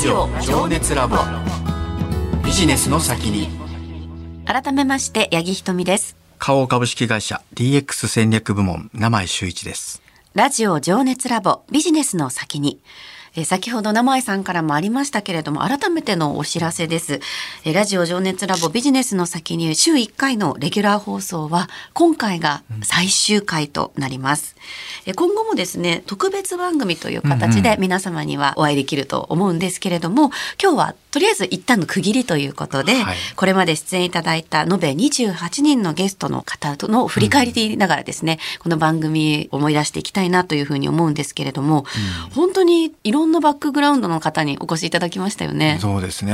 ジオ情熱ラボ。ビジネスの先に。改めまして八木ひとみです。花王株式会社 DX 戦略部門名前周一です。ラジオ情熱ラボビジネスの先にえ先ほど名前さんからもありましたけれども改めてのお知らせです。えラジオ情熱ラボビジネスの先に週1回のレギュラー放送は今回が最終回となります、え今後もですね特別番組という形で皆様にはお会いできると思うんですけれども今日はとりあえず一旦の区切りということで、はい。これまで出演いただいた延べ28人のゲストの方との振り返りながらですね、この番組思い出していきたいなというふうに思うんですけれども、本当にいろんなバックグラウンドの方にお越しいただきましたよね。そうですね、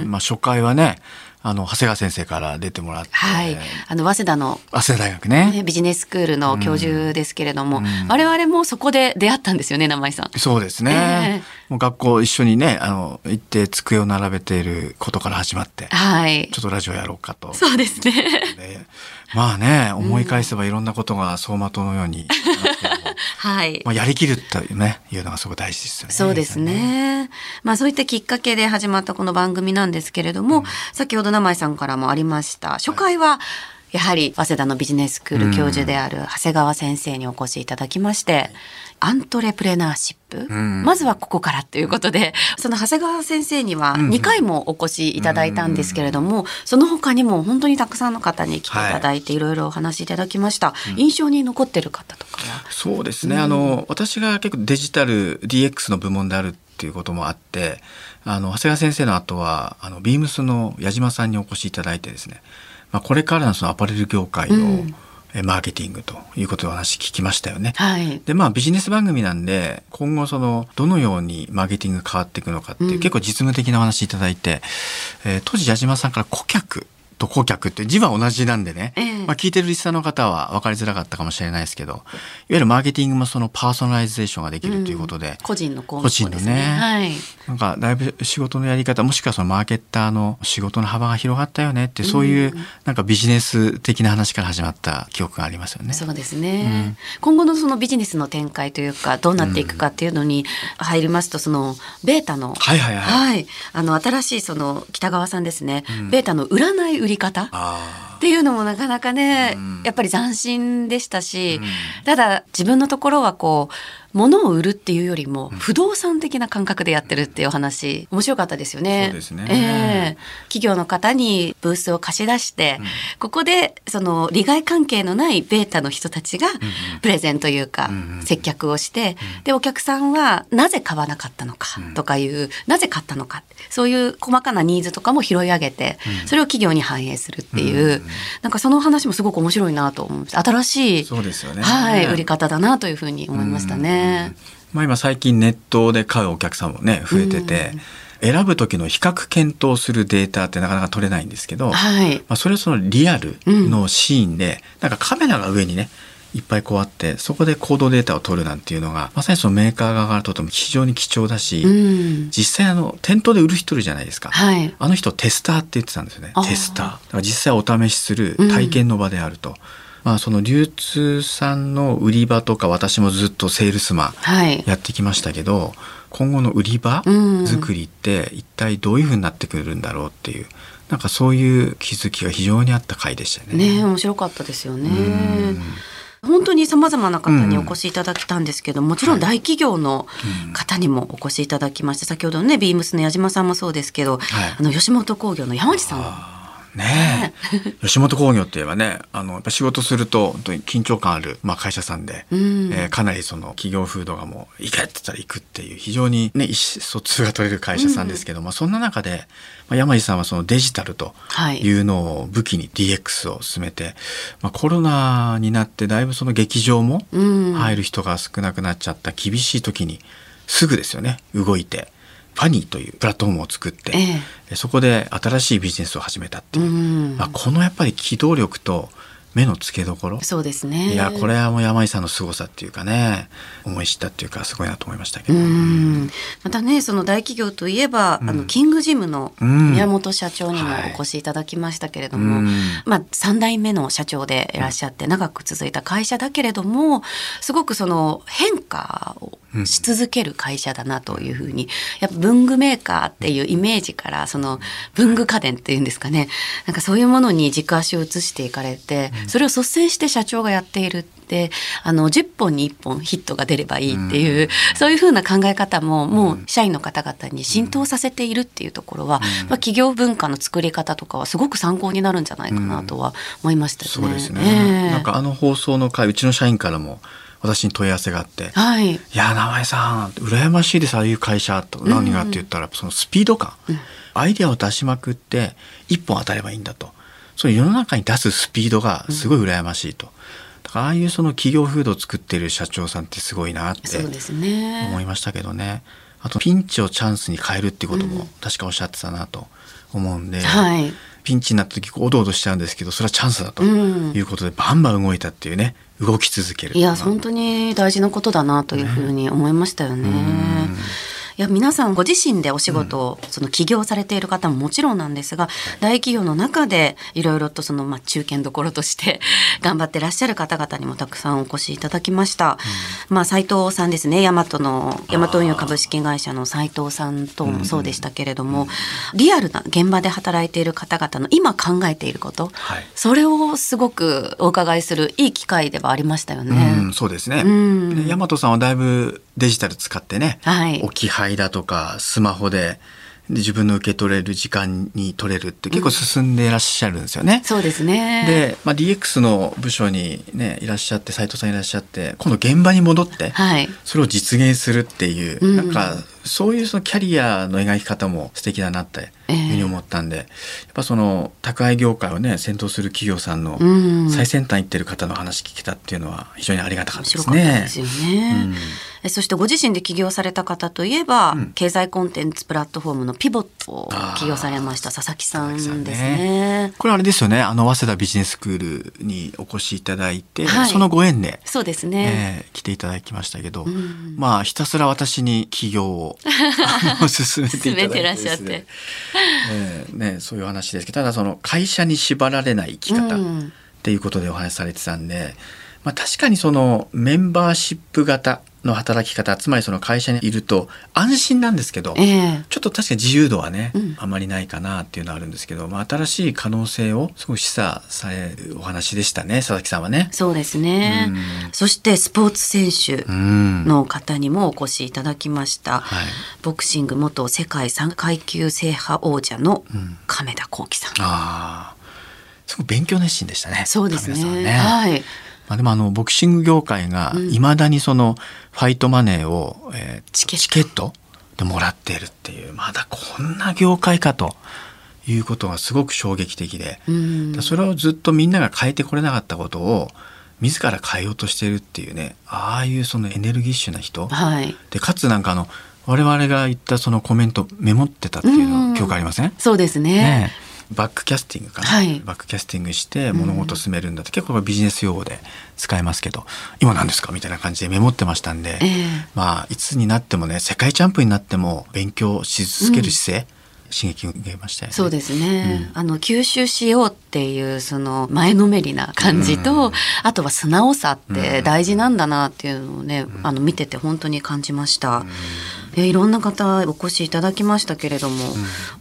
うん。まあ初回はねあの長谷川先生から出てもらって、はい、あの早稲田の早稲田大学ね。ねビジネススクールの教授ですけれども、うん。我々もそこで出会ったんですよね、名前さん。そうですね、えもう学校一緒にねあの行って机を並べていることから始まってはいちょ。っとラジオやろうかとそうですね。でまあね思い返せばいろんなことが走馬灯のようになっても はい。まあ、やりきるっていうねいうのがすごく大事ですよね。そうですね。まあそういったきっかけで始まったこの番組なんですけれども、先ほど名前さんからもありました。初回は、やはり早稲田のビジネススクール教授である長谷川先生にお越しいただきまして、アントレプレナーシップ、ん。まずはここからということでその長谷川先生にはんうん。2回もお越しいただいたんですけれども、その他にも本当にたくさんの方に来ていただいてい。ろいろお話しいただきました、印象に残ってる方とかは？そうですね、あの私が結構デジタル DX の部門であるっていうこともあってあの長谷川先生の後はあのビームスの矢島さんにお越しいただいてですね、まあ、これからのそのアパレル業界の、マーケティングということでお話聞きましたよね。はい。でまあビジネス番組なんで今後そのどのようにマーケティングが変わっていくのかっていう、うん。結構実務的なお話いただいて、えー当時矢島さんから顧客と顧客って字は同じなんでね、ええ。まあ、聞いてるリスナーの方は分かりづらかったかもしれないですけどいわゆるマーケティングもそのパーソナライゼーションができるということで、個人の項目個ですね。人のね。はい。なんかだいぶ仕事のやり方もしくはそのマーケッターの仕事の幅が広がったよねってそういうなんかビジネス的な話から始まった記憶がありますよね。そうですね、今後のそのビジネスの展開というかどうなっていくかっていうのに入りますとそのベータのはいはいはい。はい、あの新しいその北川さんですね、ベータの占い売り方？あっていうのもなかなかね、うん。やっぱり斬新でしたし、うん。ただ自分のところはこう物を売るっていうよりも不動産的な感覚でやってるっていうお話面白かったですよね。そうですね。ええ。企業の方にブースを貸し出して、ここでその利害関係のないベータの人たちがプレゼンというか、うんうん接客をして、でお客さんはなぜ買わなかったのかとかいう、なぜ買ったのかそういう細かなニーズとかも拾い上げて、それを企業に反映するっていう、なんかその話もすごく面白いなと思いました。新しい。はい、売り方だなというふうに思いましたね。まあ、今最近ネットで買うお客さんもね増えてて、選ぶ時の比較検討するデータってなかなか取れないんですけど、まはい、あ、それはそのリアルのシーンで、なんかカメラが上にねいっぱいこうあってそこで行動データを取るなんていうのがまさにそのメーカー側からとっても非常に貴重だし、うん、実際あの店頭で売る人いるじゃないですか、はい、あの人テスターって言ってたんですよね。テスター。だから実際お試しする体験の場であると、まあその流通さんの売り場とか私もずっとセールスマンはい、やってきましたけど今後の売り場うん作りって一体どういうふうになってくるんだろうっていうなんかそういう気づきが非常にあった回でしたよね。ね面白かったですよね。うん。本当に様々な方にお越しいただきたんですけど、もちろん大企業の方にもお越しいただきまして、先ほどのねビームスの矢島さんもそうですけど、はい。あの吉本興業の山地さん。もねえ。吉本興業って言えばねあのやっぱ仕事すると本当に緊張感ある、まあ、会社さんで、うん。えーかなりその企業風土がもう行けって言ったら行くっていう非常にね意思疎通が取れる会社さんですけど、まあ、そんな中で、まあ、山地さんはそのデジタルとはい。いうのを武器に DX を進めて、まあ、コロナになってだいぶその劇場もうん。入る人が少なくなっちゃった厳しい時にすぐですよね動いてファニーというプラットフォームを作って、えそこで新しいビジネスを始めたっていう、うん。まあ、このやっぱり機動力と目の付けどころ？そうですね。いやこれはもう山井さんの凄さっていうかね思い知ったっていうかすごいなと思いましたけど、うん。またねその大企業といえば、うん。あのキングジムのうん。宮本社長にもはいお越しいただきましたけれどうも、んまあ、3代目の社長でいらっしゃって長く続いた会社だけれどもすごくその変化をし続ける会社だなというふうにやっぱ文具メーカーっていうイメージからその文具家電っていうんですかねなんかそういうものに軸足を移していかれてそれを率先して社長がやっているってあの10本に1本ヒットが出ればいいっていう、そういうふうな考え方ももう社員の方々に浸透させているっていうところは、まあ、企業文化の作り方とかはすごく参考になるんじゃないかなとは思いましたね。そうですね、ええ。なんかあの放送の回うちの社員からも私に問い合わせがあってはい。いや名前さん羨ましいですああいう会社と何がって言ったら、そのスピード感、アイデアを出しまくって一本当たればいいんだとその世の中に出すスピードがすごい羨ましいと、だからああいうその企業風土を作っている社長さんってすごいなって。思いましたけどねあとピンチをチャンスに変えるっていうことも確かおっしゃってたなと思うんで、はい。ピンチになった時おどおどしちゃうんですけどそれはチャンスだとうんいうことで、バンバン動いたっていうね動き続けるいや本当に大事なことだなというふうに思いましたよね。いや皆さんご自身でお仕事を、その起業されている方ももちろんなんですが、大企業の中でいろいろとそのまあ中堅どころとして 頑張ってらっしゃる方々にもたくさんお越しいただきました。まあ斉藤さんですね、大和の大和運輸株式会社の斉藤さんともそうでしたけれども、リアルな現場で働いている方々の今考えていること、はい。それをすごくお伺いするいい機会ではありましたよね。うん、そうですね。うん。で大和さんはだいぶデジタル使ってね、はい。置き配だとかスマホでで自分の受け取れる時間に取れるって結構進んでいらっしゃるんですよね。そうですね。で、まあ、DX の部署にねいらっしゃって斉藤さんいらっしゃって今度現場に戻って、はい。それを実現するっていう、うんなんかそういうそのキャリアの描き方も素敵だなってええいうふうに思ったんで、やっぱその宅配業界をね先頭する企業さんのうん最先端行ってる方の話聞けたっていうのは非常にありがたか面ったです白かったね。ですよね。えそしてご自身で起業された方といえば、うん。経済コンテンツプラットフォームのピボットを起業されました佐々木さんですね。これあれですよね。あの早稲田ビジネススクールにお越しいただいて、はい。そのご縁で、そうですね。えー来ていただきましたけど、んまあひたすら私に起業を 進めていただいて進めてらっしゃって。えーねそういう話ですけどただその会社に縛られない生き方っうん。ていうことでお話しされてたんで、まあ、確かにそのメンバーシップ型の働き方つまりその会社にいると安心なんですけど、ええちょっと確かに自由度はね、うんあまりないかなっていうのはあるんですけど、まあ、新しい可能性をすごい示唆されるお話でしたね佐々木さんはね。そうですねうん。そしてスポーツ選手うんの方にもお越しいただきました。はいボクシング元世界3階級制覇王者のうん亀田光輝さん。ああすごい勉強熱心でしたね。そうですね。ねはい。まあ、でもあのボクシング業界がうん。いまだにそのファイトマネーを、えーチケット。チケット？でもらっているっていう。まだこんな業界かと。いうことがすごく衝撃的で、うん。それをずっとみんなが変えてこれなかったことを自ら変えようとしているっていうね。ああいうそのエネルギッシュな人。はい。でかつなんかあの我々が言ったそのコメントメモってたっていううん。の記憶ありません、そうですね。ねえバックキャスティングかな、はい。バックキャスティングして物事を進めるんだって、結構ビジネス用語で使えますけど今何ですか？みたいな感じでメモってましたんで、ええ。まあいつになってもね世界チャンピオンになっても勉強し続ける姿勢、刺激を受けましたよね。そうですね、あの吸収しようっていうその前のめりな感じと、うん。あとは素直さって大事なんだなっていうのをね、あの見てて本当に感じました、えいろんな方お越しいただきましたけれども、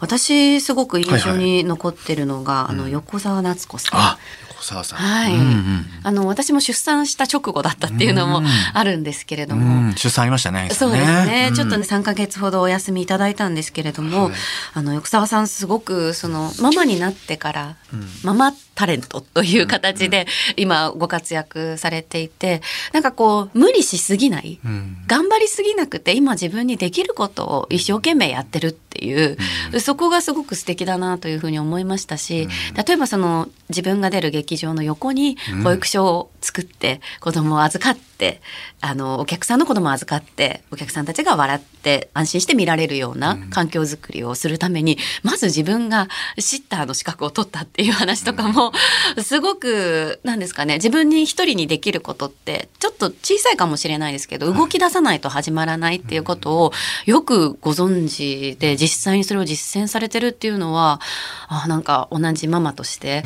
私すごく印象に残ってるのが、あの横澤夏子さん、あ横澤さん。はい、うんうんあの私も出産した直後だったっていうのもうんあるんですけれどうも、ん。出産ありましたね。そうですね、うん。ちょっとね3ヶ月ほどお休みいただいたんですけれども、はい。あの横澤さんすごくそのママになってから、ママタレントという形で今ご活躍されていてなんかこう無理しすぎない、うん。頑張りすぎなくて今自分にできることを一生懸命やってるっていう、そこがすごく素敵だなというふうに思いましたし、例えばその自分が出る劇場の横に保育所を作って子供を預かってあのお客さんの子供を預かってお客さんたちが笑って安心して見られるような環境づくりをするために、まず自分がシッターの資格を取ったっていう話とかものすごくなんですかね自分に一人にできることってちょっと小さいかもしれないですけど動き出さないと始まらないっていうことをよくご存知で実際にそれを実践されてるっていうのはあなんか同じママとして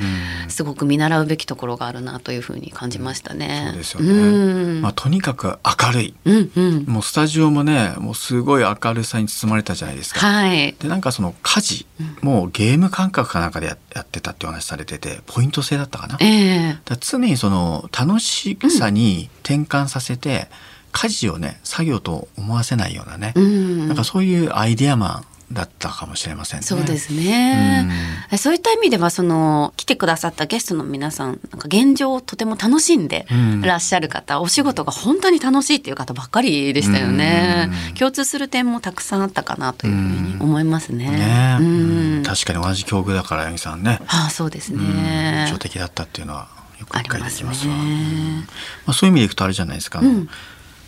すごく見習うべきところがあるなというふうに感じましたね。そうですよね、まあ、とにかく明るい、うんうん、もうスタジオもねもうすごい明るさに包まれたじゃないですか。はい、でなんかその家事もうゲーム感覚かなんかでやってたってお話されててポイント制だったかな？えー、だ常にその楽しさに転換させて、家事をね作業と思わせないようなね、うん、なんかそういうアイデアマンだったかもしれませんね。そうですね。うん、そういった意味ではその来てくださったゲストの皆さんなんか現状をとても楽しんでらっしゃる方、うん、お仕事が本当に楽しいっていう方ばっかりでしたよね。共通する点もたくさんあったかなというふうに思いますね。ね確かに同じ境遇だから八木さんね。ああそうですね。印象的だったっていうのはよく理解できますわ。ね、まあそういう意味でいくとあれじゃないですか。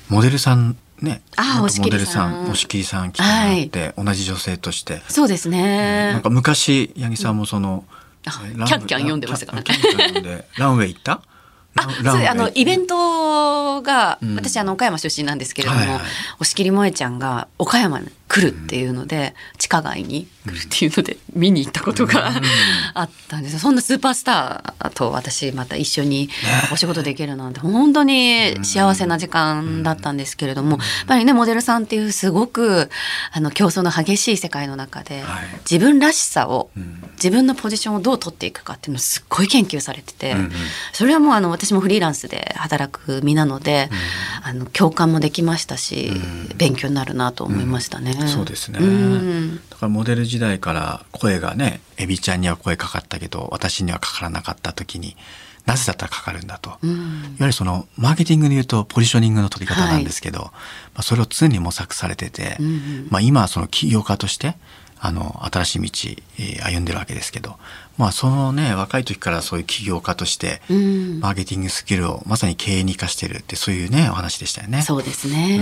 モデルさんね、あモデルさん押切さん来てもらって、はい、同じ女性として。そうですね、なんか昔八木さんもその、うん、キャンキャン読んでましたからねランウェイ行った？あそうあのイベントが、うん、私あの岡山出身なんですけれども、押切萌ちゃんが岡山に来るっていうので、うん、地下街に来るっていうので見に行ったことが、うん、あったんですそんなスーパースターと私また一緒にお仕事できるなんて本当に幸せな時間だったんですけれども、やっぱりねモデルさんっていうすごくあの競争の激しい世界の中で、はい、自分らしさを、自分のポジションをどう取っていくかっていうのをすっごい研究されてて、それはもうあの私もフリーランスで働く身なので、あの共感もできましたし、勉強になるなと思いましたね。そうですね、だからモデル時代から声がねエビちゃんには声かかったけど私にはかからなかった時になぜだったらかかるんだと、うん、いわゆるそのマーケティングで言うとポジショニングの取り方なんですけど、はい、まあ、それを常に模索されてて、うんうん、まあ、今はその起業家としてあの新しい道、えー、歩んでるわけですけど、まあ、そのね若い時からそういう起業家として、うん、マーケティングスキルをまさに経営に生かしてるってそういうねお話でしたよね。そうですね、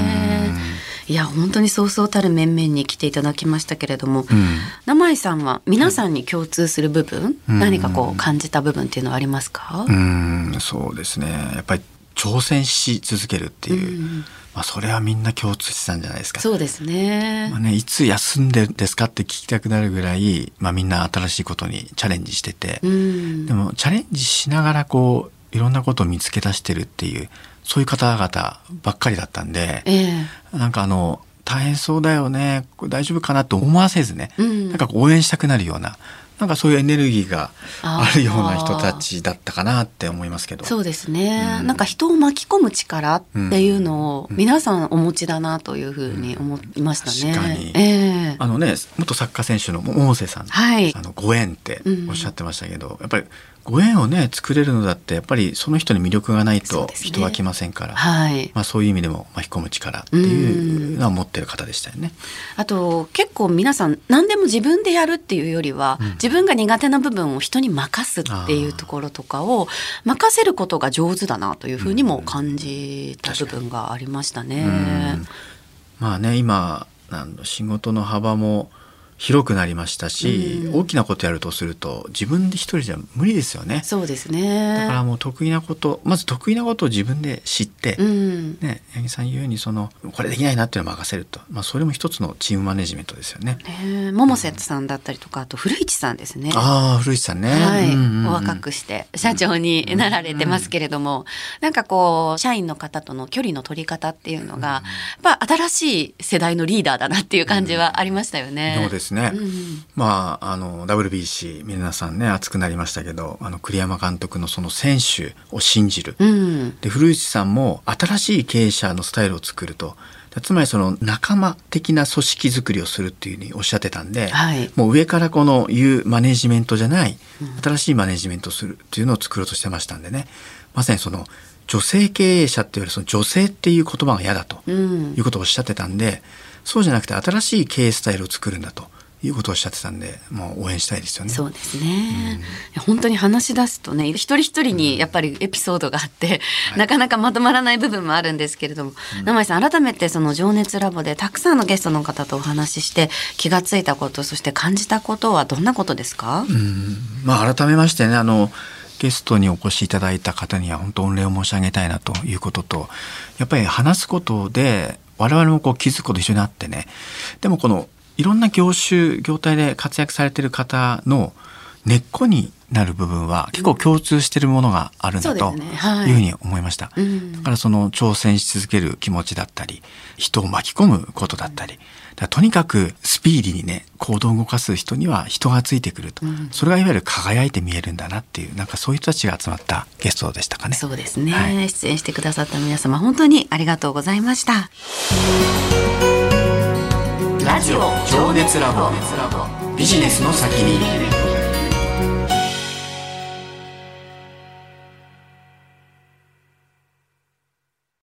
いや本当にそうそうたる面々に来ていただきましたけれども、うん、名井さんは皆さんに共通する部分、うん、何かこう感じた部分っていうのはありますか？うんそうですね。やっぱり挑戦し続けるっていう。うんまあ、それはみんな共通してたんじゃないですか。そうですね。まあね、いつ休んでですかって聞きたくなるぐらい、まあ、みんな新しいことにチャレンジしてて、うん、でもチャレンジしながらこういろんなことを見つけ出してるっていうそういう方々ばっかりだったんで、えー、なんかあの大変そうだよね大丈夫かなと思わせずね、うん、なんか応援したくなるようななんかそういうエネルギーがあるような人たちだったかなって思いますけど。そうですね、うん、なんか人を巻き込む力っていうのを皆さんお持ちだなというふうに思いましたね。確かに、えー、あのね元サッカー選手の百瀬さん、はい、あのご縁っておっしゃってましたけど、うん、やっぱりご縁をね作れるのだってやっぱりその人に魅力がないと人は来ませんから、ね、はい、まあ、そういう意味でも巻き込む力っていうのは持ってる方でしたよね。あと結構皆さん何でも自分でやるっていうよりは、うん、自分が苦手な部分を人に任すっていうところとかを任せることが上手だなというふうにも感じた部分がありましたね。まあね今仕事の幅も広くなりましたし、うん、大きなことやるとすると自分で一人じゃ無理ですよね。そうですね。だからもう得意なことまず得意なことを自分で知って、うん、ね八木さん言うようにそのこれできないなっていうのを任せると、まあそれも一つのチームマネジメントですよね。え桃瀬さんだったりとかあと古市さんですね。ああ古市さんね。はい、うんうんうん、お若くして社長になられてますけれども、うんうん、なんかこう社員の方との距離の取り方っていうのが、うん、やっぱ新しい世代のリーダーだなっていう感じはありましたよね。そうですね。うんまああの WBC 皆さんね熱くなりましたけどあの栗山監督のその選手を信じる、うん、で古市さんも新しい経営者のスタイルを作ると。つまりその仲間的な組織づくりをするっていうふうにおっしゃってたんで、はい、もう上からこの言うマネジメントじゃない新しいマネジメントをするっていうのを作ろうとしてましたんでね。まさにその女性経営者っていうよりその女性っていう言葉が嫌だということをおっしゃってたんで、うん、そうじゃなくて新しい経営スタイルを作るんだと。いうことをおっしゃってたんで、もう応援したいですよね。そうですね。うん、本当に話し出すとね、一人一人にやっぱりエピソードがあって、うん、なかなかまとまらない部分もあるんですけれども、うん、名前さん改めてその情熱ラボでたくさんのゲストの方とお話しして気がついたこと、そして感じたことはどんなことですか？うん、まあ改めましてね、あのゲストにお越しいただいた方には本当御礼を申し上げたいなということとやっぱり話すことで我々もこう気づくこと一緒になってね。でもこのいろんな業種業態で活躍されてる方の根っこになる部分は結構共通しているものがあるんだとい。うふうに思いました。だからその挑戦し続ける気持ちだったり人を巻き込むことだったりとにかくスピーディーにね行動を動かす人には人がついてくると、うん、それがいわゆる輝いて見えるんだなっていうなんかそういう人たちが集まったゲストでしたかね。そうですね、はい、出演してくださった皆様本当にありがとうございました。ラジオ情熱ラボ。ビジネスの先に。